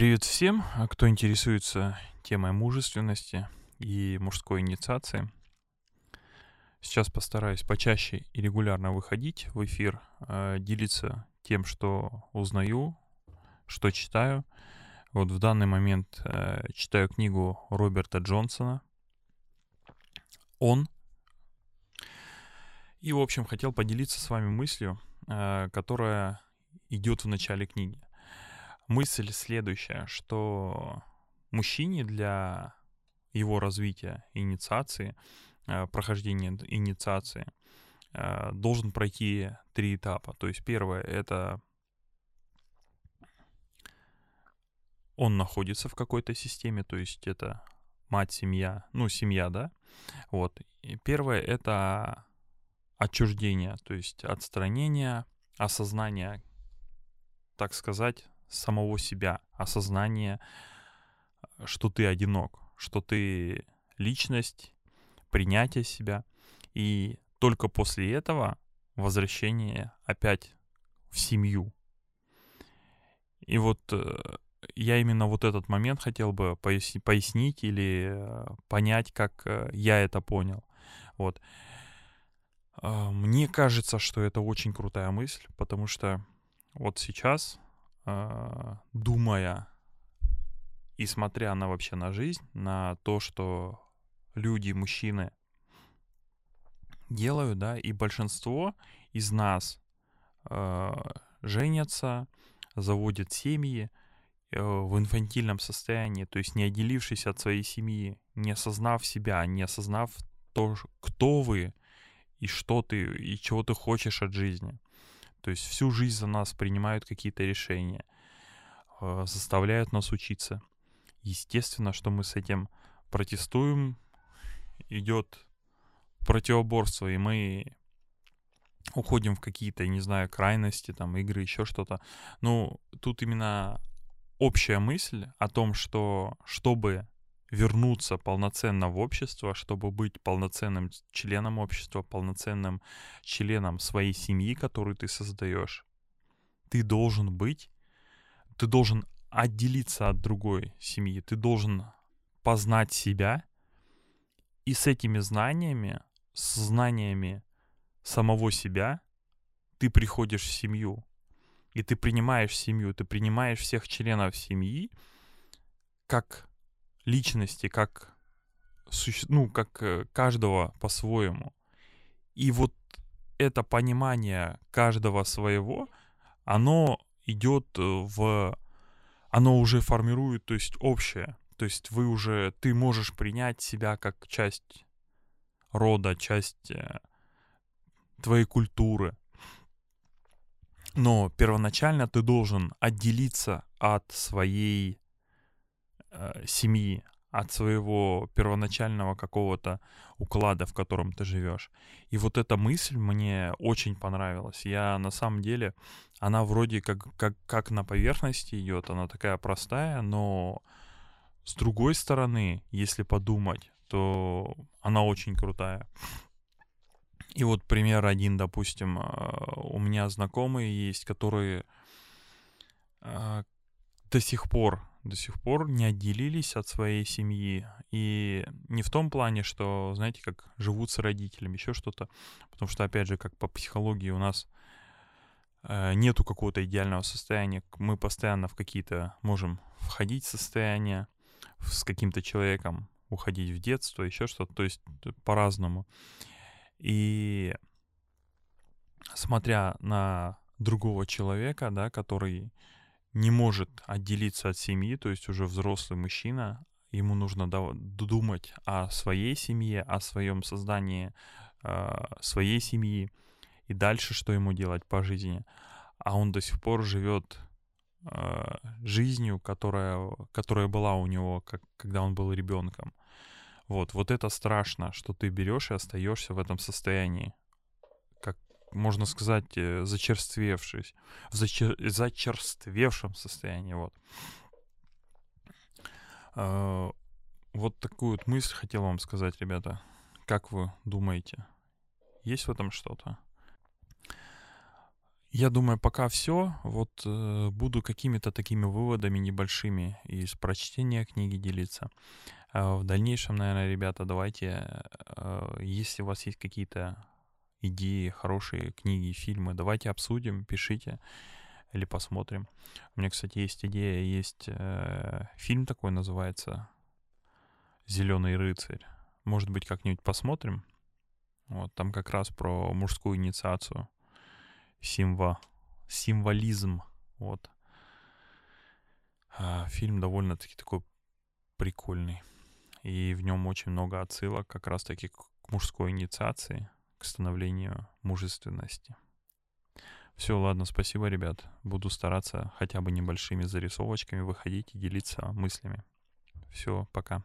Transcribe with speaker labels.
Speaker 1: Привет всем, кто интересуется темой мужественности и мужской инициации. Сейчас постараюсь почаще и регулярно выходить в эфир, э, делиться тем, что узнаю, что читаю. Вот в данный момент э, читаю книгу Роберта Джонсона «Он». И, в общем, хотел поделиться с вами мыслью, которая идет в начале книги мысль следующая, что мужчине для его развития инициации, э, прохождения инициации, э, должен пройти три этапа. То есть первое — это он находится в какой-то системе, то есть это мать, семья, ну, семья, да, вот. И первое — это отчуждение, то есть отстранение, осознание, так сказать, самого себя, осознание, что ты одинок, что ты личность, принятие себя. И только после этого возвращение опять в семью. И вот э, я именно вот этот момент хотел бы пояснить, или э, понять, как э, я это понял. Вот. Мне кажется, что это очень крутая мысль, потому что вот сейчас думая и смотря на вообще на жизнь, на то, что люди, мужчины делают, да, и большинство из нас э, женятся, заводят семьи э, в инфантильном состоянии, то есть не отделившись от своей семьи, не осознав себя, не осознав то, кто вы и что ты, и чего ты хочешь от жизни. То есть всю жизнь за нас принимают какие-то решения, э, заставляют нас учиться. Естественно, что мы с этим протестуем, идет противоборство, и мы уходим в какие-то, не знаю, крайности, там, игры, еще что-то. Ну, тут именно общая мысль о том, что чтобы вернуться полноценно в общество, чтобы быть полноценным членом общества, полноценным членом своей семьи, которую ты создаешь. Ты должен быть, ты должен отделиться от другой семьи, ты должен познать себя, и с этими знаниями, с знаниями самого себя, ты приходишь в семью, и ты принимаешь семью, ты принимаешь всех членов семьи как личности, как, ну, как э, каждого по-своему. И вот это понимание каждого своего, оно идет э, в... Оно уже формирует, то есть общее. То есть вы уже... Ты можешь принять себя как часть рода, часть э, твоей культуры. Но первоначально ты должен отделиться от своей э, семьи, от своего первоначального какого-то уклада, в котором ты живешь. И вот эта мысль мне очень понравилась. Я на самом деле, она вроде как, как, как на поверхности идет, она такая простая, но с другой стороны, если подумать, то она очень крутая. И вот пример один, допустим, э, у меня знакомые есть, которые э, до сих пор до сих пор не отделились от своей семьи. И не в том плане, что, знаете, как живут с родителями, еще что-то. Потому что, опять же, как по психологии у нас э, нету какого-то идеального состояния. Мы постоянно в какие-то можем входить в состояние с каким-то человеком, уходить в детство, еще что-то. То есть по-разному. И смотря на другого человека, да, который не может отделиться от семьи, то есть уже взрослый мужчина, ему нужно думать о своей семье, о своем создании э, своей семьи и дальше что ему делать по жизни. А он до сих пор живет э, жизнью, которая, которая была у него, как, когда он был ребенком. Вот, вот это страшно, что ты берешь и остаешься в этом состоянии можно сказать, э, зачерствевшись, в зачер... зачерствевшем состоянии, вот. А, вот такую вот мысль хотел вам сказать, ребята. Как вы думаете, есть в этом что-то? Я думаю, пока все. Вот э, буду какими-то такими выводами небольшими из прочтения книги делиться. А в дальнейшем, наверное, ребята, давайте, э, если у вас есть какие-то идеи, хорошие книги, фильмы, давайте обсудим, пишите или посмотрим. У меня, кстати, есть идея, есть э, фильм такой называется «Зеленый рыцарь». Может быть, как-нибудь посмотрим. Вот, там как раз про мужскую инициацию, символ, символизм, вот. А, фильм довольно-таки такой прикольный. И в нем очень много отсылок как раз-таки к мужской инициации, к становлению мужественности. Все, ладно, спасибо, ребят. Буду стараться хотя бы небольшими зарисовочками выходить и делиться мыслями. Все, пока.